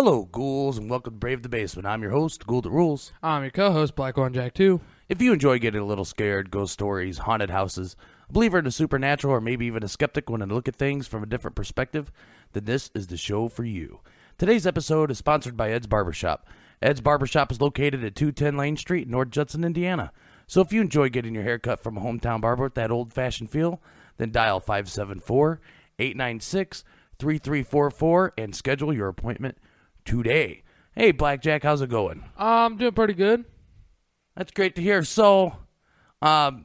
Hello, ghouls, and welcome to Brave the Basement. I'm your host, Ghoul That Rules. I'm your co-host, Black One Jack Two. If you enjoy getting a little scared, ghost stories, haunted houses, a believer in the supernatural, or maybe even a skeptic wanting to look at things from a different perspective, then this is the show for you. Today's episode is sponsored by Ed's Barbershop. Ed's Barbershop is located at 210 Lane Street, North Judson, Indiana. So if you enjoy getting your hair cut from a hometown barber with that old fashioned feel, then dial 574 896 3344 and schedule your appointment today. Hey, Blackjack, how's it going? I'm doing pretty good. That's great to hear. So, um,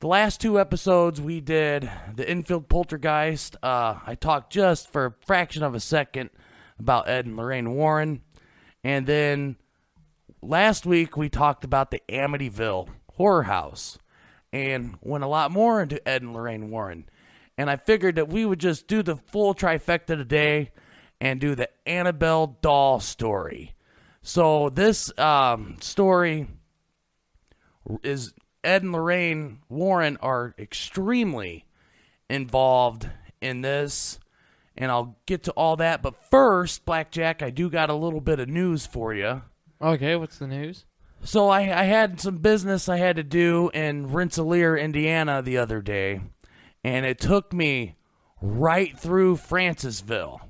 the last two episodes we did the Enfield poltergeist. Uh, I talked just for a fraction of a second about Ed and Lorraine Warren, and then last week we talked about the Amityville horror house, and went a lot more into Ed and Lorraine Warren. And I figured that we would just do the full trifecta today and do the Annabelle doll story. So this um, story is Ed and Lorraine Warren are extremely involved in this, and I'll get to all that. But first, Blackjack, I do got a little bit of news for you. Okay, what's the news? So I, I had some business I had to do in Rensselaer, Indiana, the other day, and it took me right through Francesville.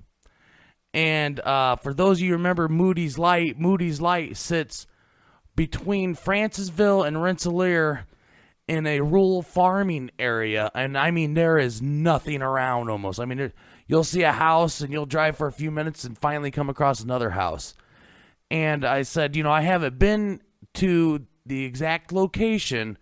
And uh, for those of you who remember Moody's Light, Moody's Light sits between Francesville and Rensselaer in a rural farming area, and I mean there is nothing around almost. I mean there, you'll see a house and you'll drive for a few minutes and finally come across another house. And I said, you know, I haven't been to the exact location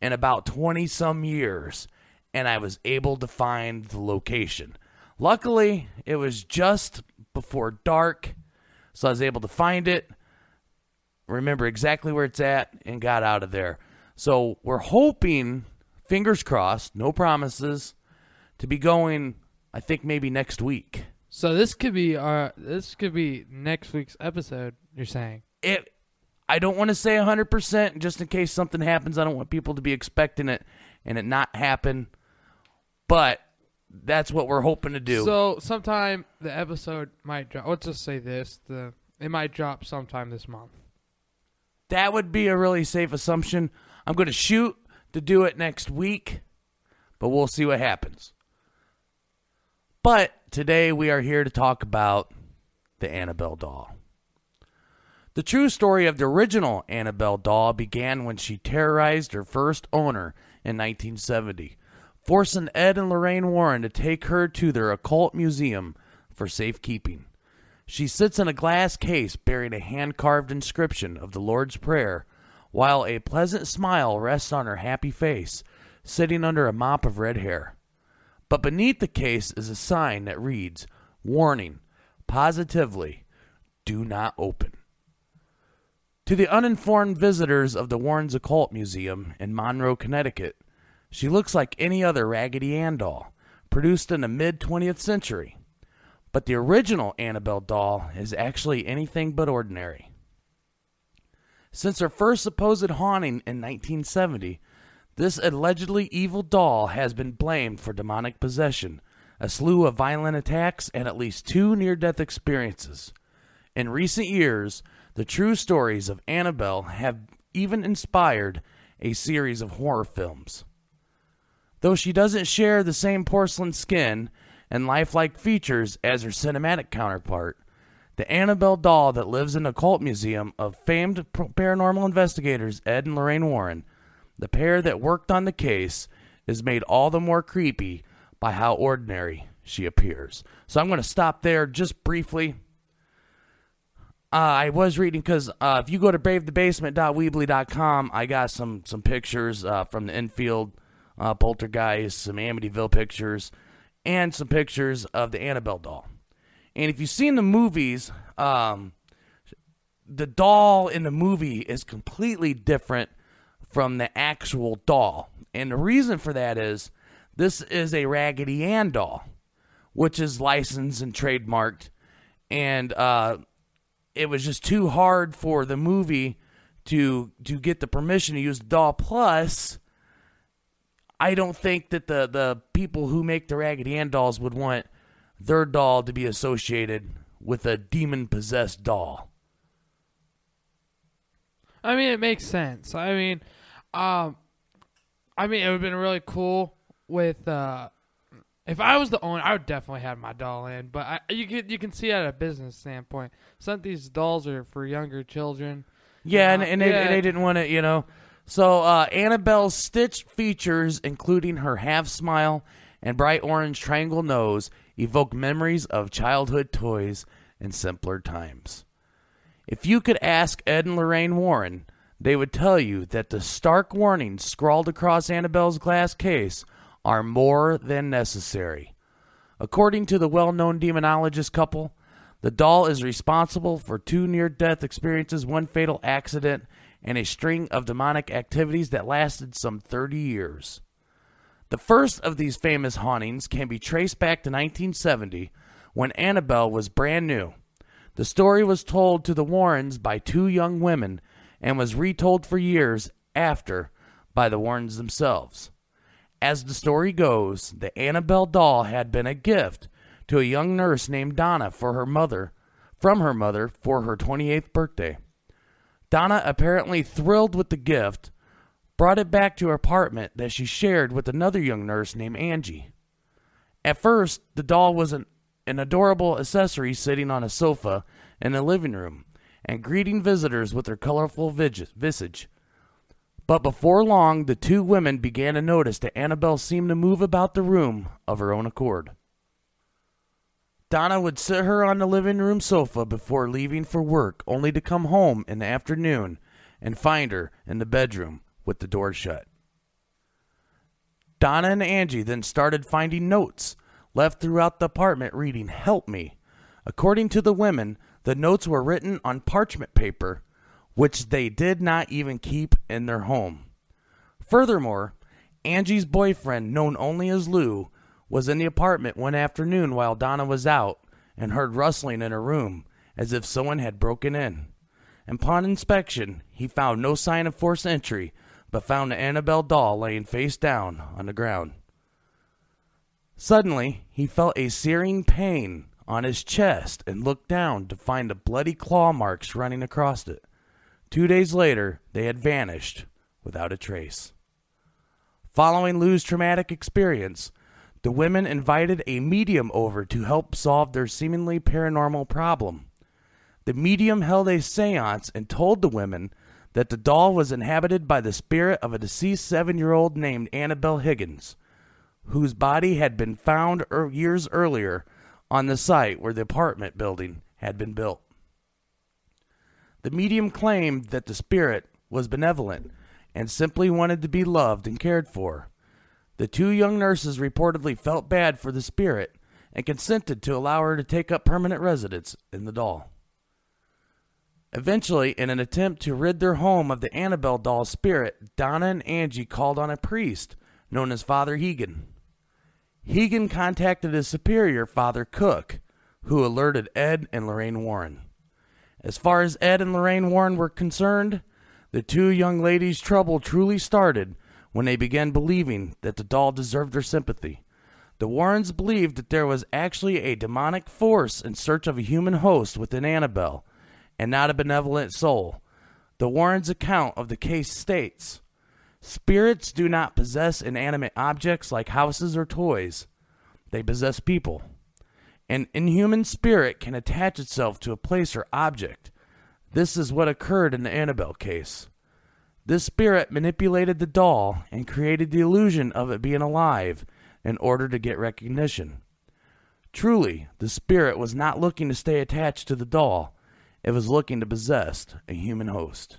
in about 20 some years, and I was able to find the location. Luckily, it was just before dark, so I was able to find it, remember exactly where it's at, and got out of there. So we're hoping, fingers crossed, no promises, to be going. I think maybe next week. So this could be our this could be next week's episode. You're saying? It. I don't want to say 100% just in case something happens. I don't want people to be expecting it and it not happen. But that's what we're hoping to do. So sometime the episode might drop. Let's just say this: the it might drop sometime this month. that would be a really safe assumption. I'm going to shoot to do it next week, but we'll see what happens. But today we are here to talk about the Annabelle doll. The true story of the original Annabelle doll began when she terrorized her first owner in 1970, forcing Ed and Lorraine Warren to take her to their occult museum for safekeeping. She sits in a glass case bearing a hand carved inscription of the Lord's Prayer, while a pleasant smile rests on her happy face, sitting under a mop of red hair. But beneath the case is a sign that reads, Warning, positively, do not open. To the uninformed visitors of the Warren's Occult Museum in Monroe, Connecticut, she looks like any other Raggedy Ann doll, produced in the mid 20th century. But the original Annabelle doll is actually anything but ordinary. Since her first supposed haunting in 1970, this allegedly evil doll has been blamed for demonic possession, a slew of violent attacks, and at least two near death experiences. In recent years, the true stories of Annabelle have even inspired a series of horror films. Though she doesn't share the same porcelain skin and lifelike features as her cinematic counterpart, the Annabelle doll that lives in the cult museum of famed paranormal investigators Ed and Lorraine Warren, the pair that worked on the case, is made all the more creepy by how ordinary she appears. So I'm going to stop there just briefly. Uh, I was reading because uh, if you go to bravethebasement.weebly.com, I got some some pictures uh, from the Enfield uh, poltergeist, some Amityville pictures, and some pictures of the Annabelle doll. And if you've seen the movies, um, the doll in the movie is completely different from the actual doll. And the reason for that is this is a Raggedy Ann doll, which is licensed and trademarked. And uh, it was just too hard for the movie to to get the permission to use the doll. Plus, I don't think that the the people who make the Raggedy Ann dolls would want their doll to be associated with a demon possessed doll? I mean, it makes sense. I mean, um, I mean, it would have been really cool with uh, if I was the owner, I would definitely have my doll in. But I, you can you can see at a business standpoint, some of these dolls are for younger children. Yeah, and, Uh, and, they, yeah. they didn't want to, you know. So uh, Annabelle's Stitch features, including her half smile and bright orange triangle nose, evoke memories of childhood toys and simpler times. If you could ask Ed and Lorraine Warren, they would tell you that the stark warnings scrawled across Annabelle's glass case are more than necessary. According to the well known demonologist couple, the doll is responsible for two near death experiences, one fatal accident, and a string of demonic activities that lasted some 30 years. The first of these famous hauntings can be traced back to 1970 when Annabelle was brand new. The story was told to the Warrens by two young women and was retold for years after by the Warrens themselves. As the story goes, the Annabelle doll had been a gift to a young nurse named Donna for her mother, from her mother for her 28th birthday. Donna, apparently thrilled with the gift, brought it back to her apartment that she shared with another young nurse named Angie. At first, the doll was an, an adorable accessory sitting on a sofa in the living room and greeting visitors with her colorful visage. But before long, the two women began to notice that Annabelle seemed to move about the room of her own accord. Donna would sit her on the living room sofa before leaving for work, only to come home in the afternoon and find her in the bedroom with the door shut. Donna and Angie then started finding notes left throughout the apartment reading, Help me. According to the women, the notes were written on parchment paper, which they did not even keep in their home. Furthermore, Angie's boyfriend, known only as Lou, was in the apartment one afternoon while Donna was out and heard rustling in her room as if someone had broken in. Upon inspection, he found no sign of forced entry, but found the Annabelle doll laying face down on the ground. Suddenly, he felt a searing pain on his chest and looked down to find the bloody claw marks running across it. Two days later, they had vanished without a trace. Following Lou's traumatic experience, the women invited a medium over to help solve their seemingly paranormal problem. The medium held a seance and told the women that the doll was inhabited by the spirit of a deceased seven year old named Annabelle Higgins, whose body had been found er- years earlier on the site where the apartment building had been built. The medium claimed that the spirit was benevolent and simply wanted to be loved and cared for. The two young nurses reportedly felt bad for the spirit and consented to allow her to take up permanent residence in the doll. Eventually, in an attempt to rid their home of the Annabelle doll spirit, Donna and Angie called on a priest known as Father Hegen. Hegen contacted his superior, Father Cook, who alerted Ed and Lorraine Warren. As far as Ed and Lorraine Warren were concerned, the two young ladies' trouble truly started when they began believing that the doll deserved their sympathy. The Warrens believed that there was actually a demonic force in search of a human host within Annabelle, and not a benevolent soul. The Warrens' account of the case states Spirits do not possess inanimate objects like houses or toys, they possess people. An inhuman spirit can attach itself to a place or object. This is what occurred in the Annabelle case. This spirit manipulated the doll and created the illusion of it being alive in order to get recognition. Truly, the spirit was not looking to stay attached to the doll, it was looking to possess a human host.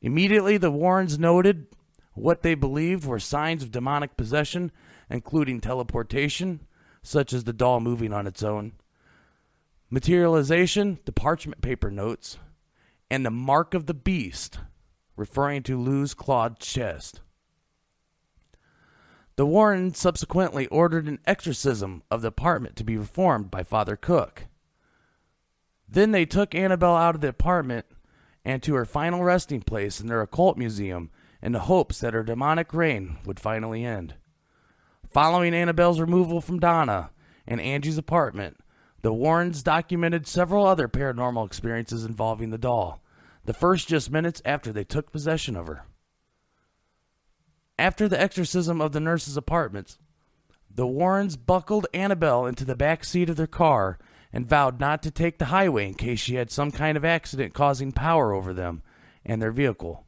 Immediately, the Warrens noted what they believed were signs of demonic possession, including teleportation, such as the doll moving on its own, materialization, the parchment paper notes, and the mark of the beast, referring to Lou's clawed chest. The Warrens subsequently ordered an exorcism of the apartment to be performed by Father Cook. Then they took Annabelle out of the apartment and to her final resting place in their occult museum in the hopes that her demonic reign would finally end. Following Annabelle's removal from Donna and Angie's apartment, The Warrens documented several other paranormal experiences involving the doll, the first just minutes after they took possession of her. After the exorcism of the nurse's apartments, the Warrens buckled Annabelle into the back seat of their car and vowed not to take the highway in case she had some kind of accident causing power over them and their vehicle.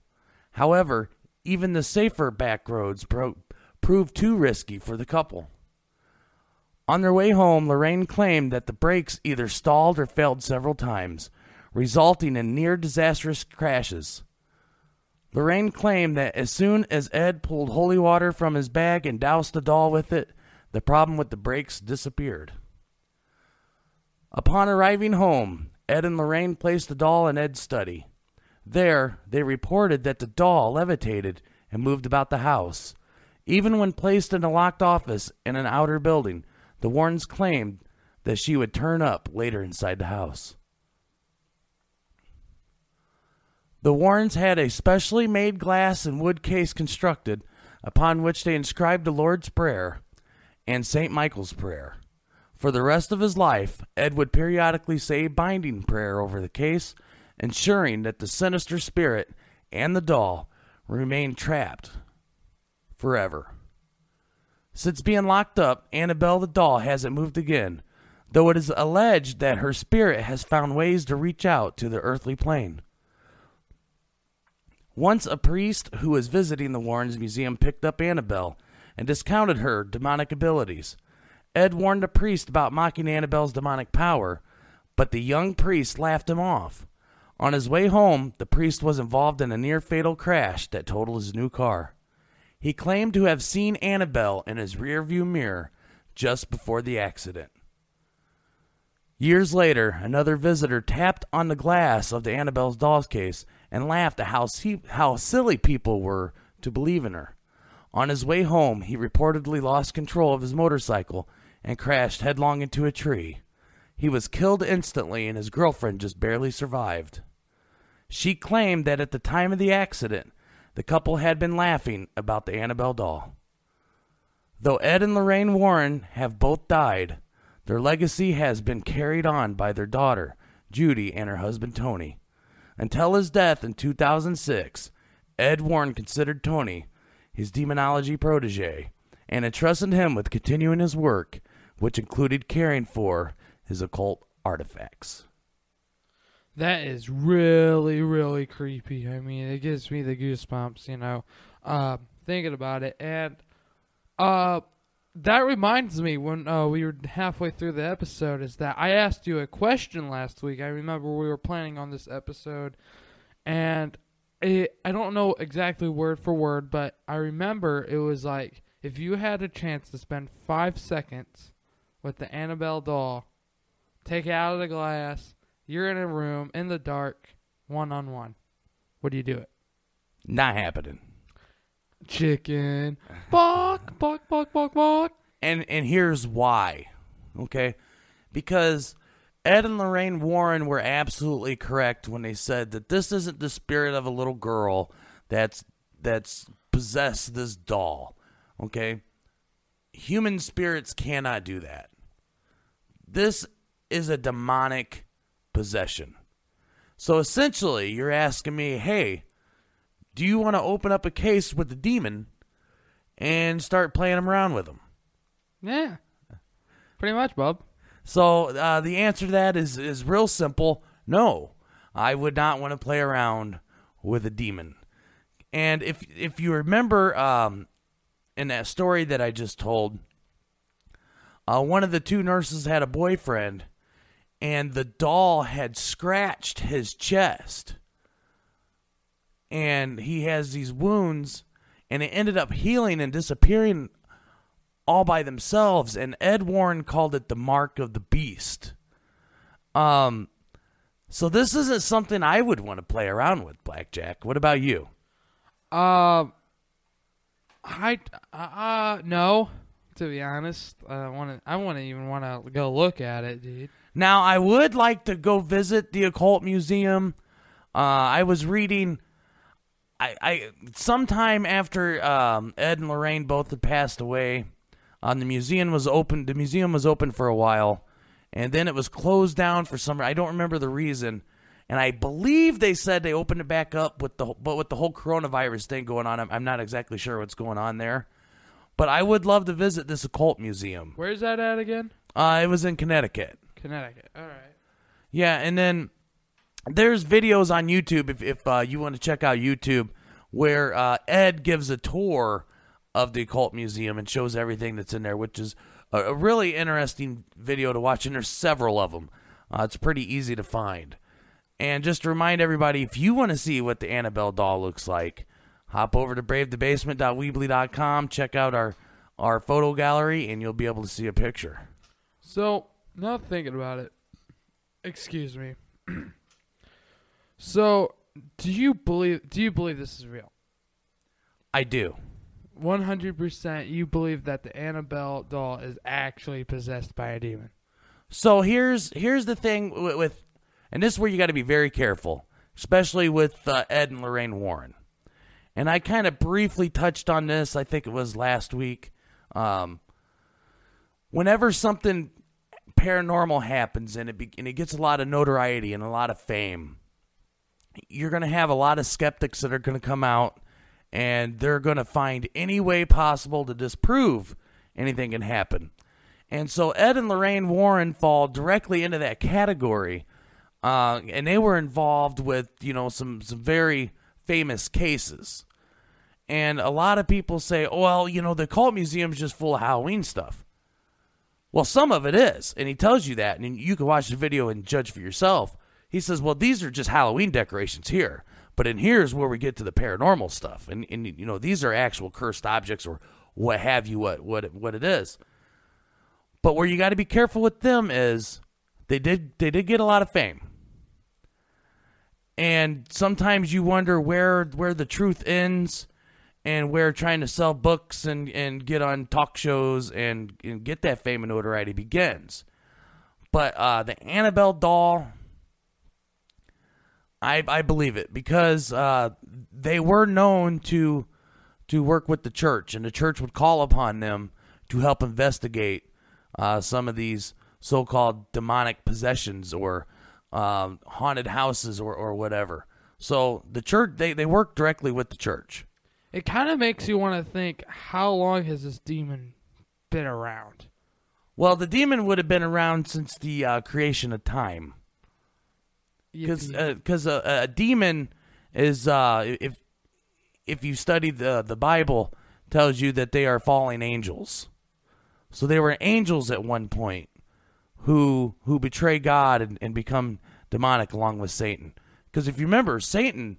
However, even the safer back roads pro- proved too risky for the couple. On their way home, Lorraine claimed that the brakes either stalled or failed several times, resulting in near disastrous crashes. Lorraine claimed that as soon as Ed pulled holy water from his bag and doused the doll with it, the problem with the brakes disappeared. Upon arriving home, Ed and Lorraine placed the doll in Ed's study. There, they reported that the doll levitated and moved about the house. Even when placed in a locked office in an outer building, the Warrens claimed that she would turn up later inside the house. The Warrens had a specially made glass and wood case constructed upon which they inscribed the Lord's Prayer and St. Michael's Prayer. For the rest of his life, Ed would periodically say a binding prayer over the case, ensuring that the sinister spirit and the doll remained trapped forever. Since being locked up, Annabelle the doll hasn't moved again, though it is alleged that her spirit has found ways to reach out to the earthly plane. Once a priest who was visiting the Warrens Museum picked up Annabelle and discounted her demonic abilities. Ed warned the priest about mocking Annabelle's demonic power, but the young priest laughed him off. On his way home, the priest was involved in a near fatal crash that totaled his new car. He claimed to have seen Annabelle in his rearview mirror just before the accident. Years later, another visitor tapped on the glass of the Annabelle's doll's case and laughed at how, how silly people were to believe in her. On his way home, he reportedly lost control of his motorcycle and crashed headlong into a tree. He was killed instantly, and his girlfriend just barely survived. She claimed that at the time of the accident, the couple had been laughing about the Annabelle doll. Though Ed and Lorraine Warren have both died, their legacy has been carried on by their daughter, Judy, and her husband, Tony. Until his death in 2006, Ed Warren considered Tony his demonology protege and entrusted him with continuing his work which included caring for his occult artifacts. That is really, really creepy. I mean, it gives me the goosebumps, you know, uh, thinking about it. And uh, that reminds me when uh, we were halfway through the episode is that I asked you a question last week. I remember we were planning on this episode, and it, I don't know exactly word for word, but I remember it was like if you had a chance to spend five seconds with the Annabelle doll. Take it out of the glass. You're in a room in the dark, one on one. Would you do it? Not happening. Chicken. Bok, bok, bok, bok, bok. And and here's why. Okay? Because Ed and Lorraine Warren were absolutely correct when they said that this isn't the spirit of a little girl that's that's possessed this doll. Okay? Human spirits cannot do that. This is a demonic possession. So essentially, you're asking me, hey, do you want to open up a case with the demon and start playing him around with him? Yeah, pretty much, Bob. So uh, the answer to that is is real simple. No, I would not want to play around with a demon. And if if you remember um, in that story that I just told, uh, one of the two nurses had a boyfriend, and the doll had scratched his chest. And he has these wounds, and it ended up healing and disappearing all by themselves. And Ed Warren called it the mark of the beast. Um, so this isn't something I would want to play around with, Blackjack. What about you? Um, uh, I uh no to be honest. I want to. I want to even want to go look at it, dude. Now, I would like to go visit the occult museum. Uh, I was reading. I, I sometime after um, Ed and Lorraine both had passed away, um, the museum was open. The museum was open for a while, and then it was closed down for some. I don't remember the reason, and I believe they said they opened it back up with the but with the whole coronavirus thing going on. I'm, I'm not exactly sure what's going on there, but I would love to visit this occult museum. Where's that at again? Uh, it was in Connecticut. Connecticut. All right. Yeah, and then there's videos on YouTube if if uh, you want to check out YouTube where uh, Ed gives a tour of the occult museum and shows everything that's in there, which is a, a really interesting video to watch. And there's several of them. Uh, it's pretty easy to find. And just to remind everybody, if you want to see what the Annabelle doll looks like, hop over to bravethebasement.weebly.com, check out our our photo gallery, and you'll be able to see a picture. So now thinking about it, excuse me. so do you believe? Do you believe this is real? I do. One hundred percent. You believe that the Annabelle doll is actually possessed by a demon. So here's here's the thing with, with and this is where you got to be very careful, especially with uh, Ed and Lorraine Warren. And I kind of briefly touched on this. I think it was last week. Um, whenever something paranormal happens and it be, and it gets a lot of notoriety and a lot of fame, you're going to have a lot of skeptics that are going to come out and they're going to find any way possible to disprove anything can happen. And so Ed and Lorraine Warren fall directly into that category. Uh, and they were involved with, you know, some, some very famous cases. And a lot of people say, oh, well, you know, the cult museum's just full of Halloween stuff. Well, some of it is. And he tells you that. And you can watch the video and judge for yourself. He says, well, these are just Halloween decorations here. But in here is where we get to the paranormal stuff. And, and you know, these are actual cursed objects or what have you, what, what, what it is. But where you got to be careful with them is they did they did get a lot of fame. And sometimes you wonder where where the truth ends and where trying to sell books and, and get on talk shows and, and get that fame and notoriety begins. But uh, the Annabelle doll, I I believe it because uh, they were known to to work with the church, and the church would call upon them to help investigate uh, some of these so-called demonic possessions or um, haunted houses or, or whatever. So the church they, they work directly with the church. It kind of makes you want to think: How long has this demon been around? Well, the demon would have been around since the uh, creation of time, because because a, a demon is uh, if if you study the the Bible tells you that they are falling angels. So they were angels at one point who who betray God and, and become demonic along with Satan. Because if you remember, Satan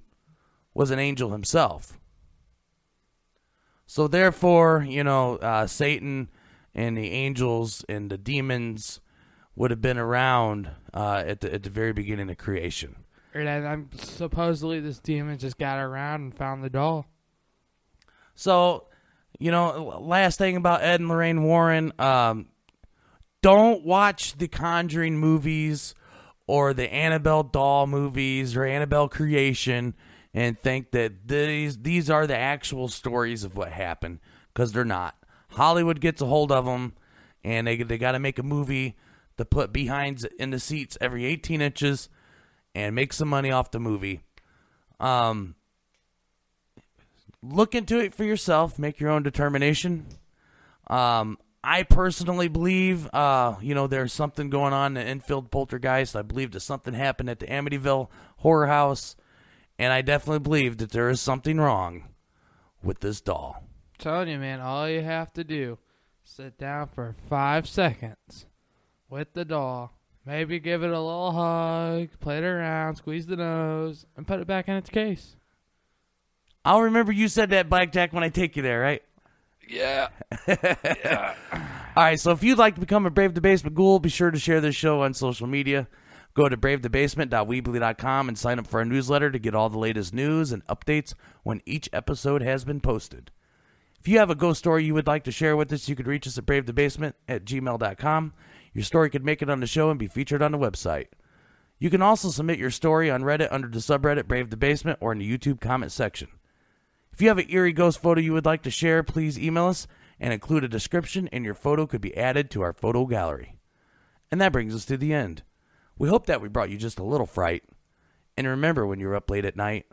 was an angel himself. So therefore, you know, uh, Satan and the angels and the demons would have been around uh, at the at the very beginning of creation. And I'm supposedly this demon just got around and found the doll. So, you know, last thing about Ed and Lorraine Warren, um, don't watch the Conjuring movies or the Annabelle doll movies or Annabelle creation and think that these these are the actual stories of what happened because they're not. Hollywood gets a hold of them and they they got to make a movie to put behinds in the seats every 18 inches and make some money off the movie. Um, look into it for yourself. Make your own determination. Um, I personally believe, uh, you know, there's something going on in the Enfield poltergeist. I believe that something happened at the Amityville Horror House, and I definitely believe that there is something wrong with this doll. telling you, man, all you have to do sit down for five seconds with the doll. Maybe give it a little hug, play it around, squeeze the nose, and put it back in its case. I'll remember you said that, Blackjack, when I take you there, right? Yeah. All right, so if you'd like to become a Brave the Basement Ghoul, be sure to share this show on social media. Go to bravethebasement.weebly.com and sign up for our newsletter to get all the latest news and updates when each episode has been posted. If you have a ghost story you would like to share with us, you could reach us at bravethebasement at gmail.com. Your story could make it on the show and be featured on the website. You can also submit your story on Reddit under the subreddit Brave the Basement or in the YouTube comment section. If you have an eerie ghost photo you would like to share, please email us and include a description, and your photo could be added to our photo gallery. And that brings us to the end. We hope that we brought you just a little fright. And remember when you're up late at night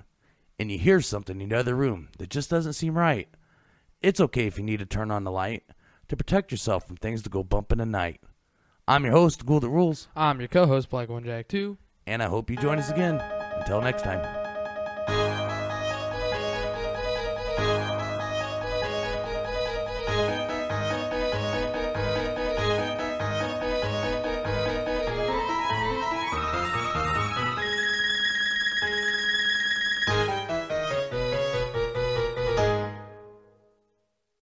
and you hear something in the other room that just doesn't seem right, it's okay if you need to turn on the light to protect yourself from things that go bump in the night. I'm your host, Ghoul the Rules. I'm your co host, Black One Jack 2. And I hope you join us again. Until next time.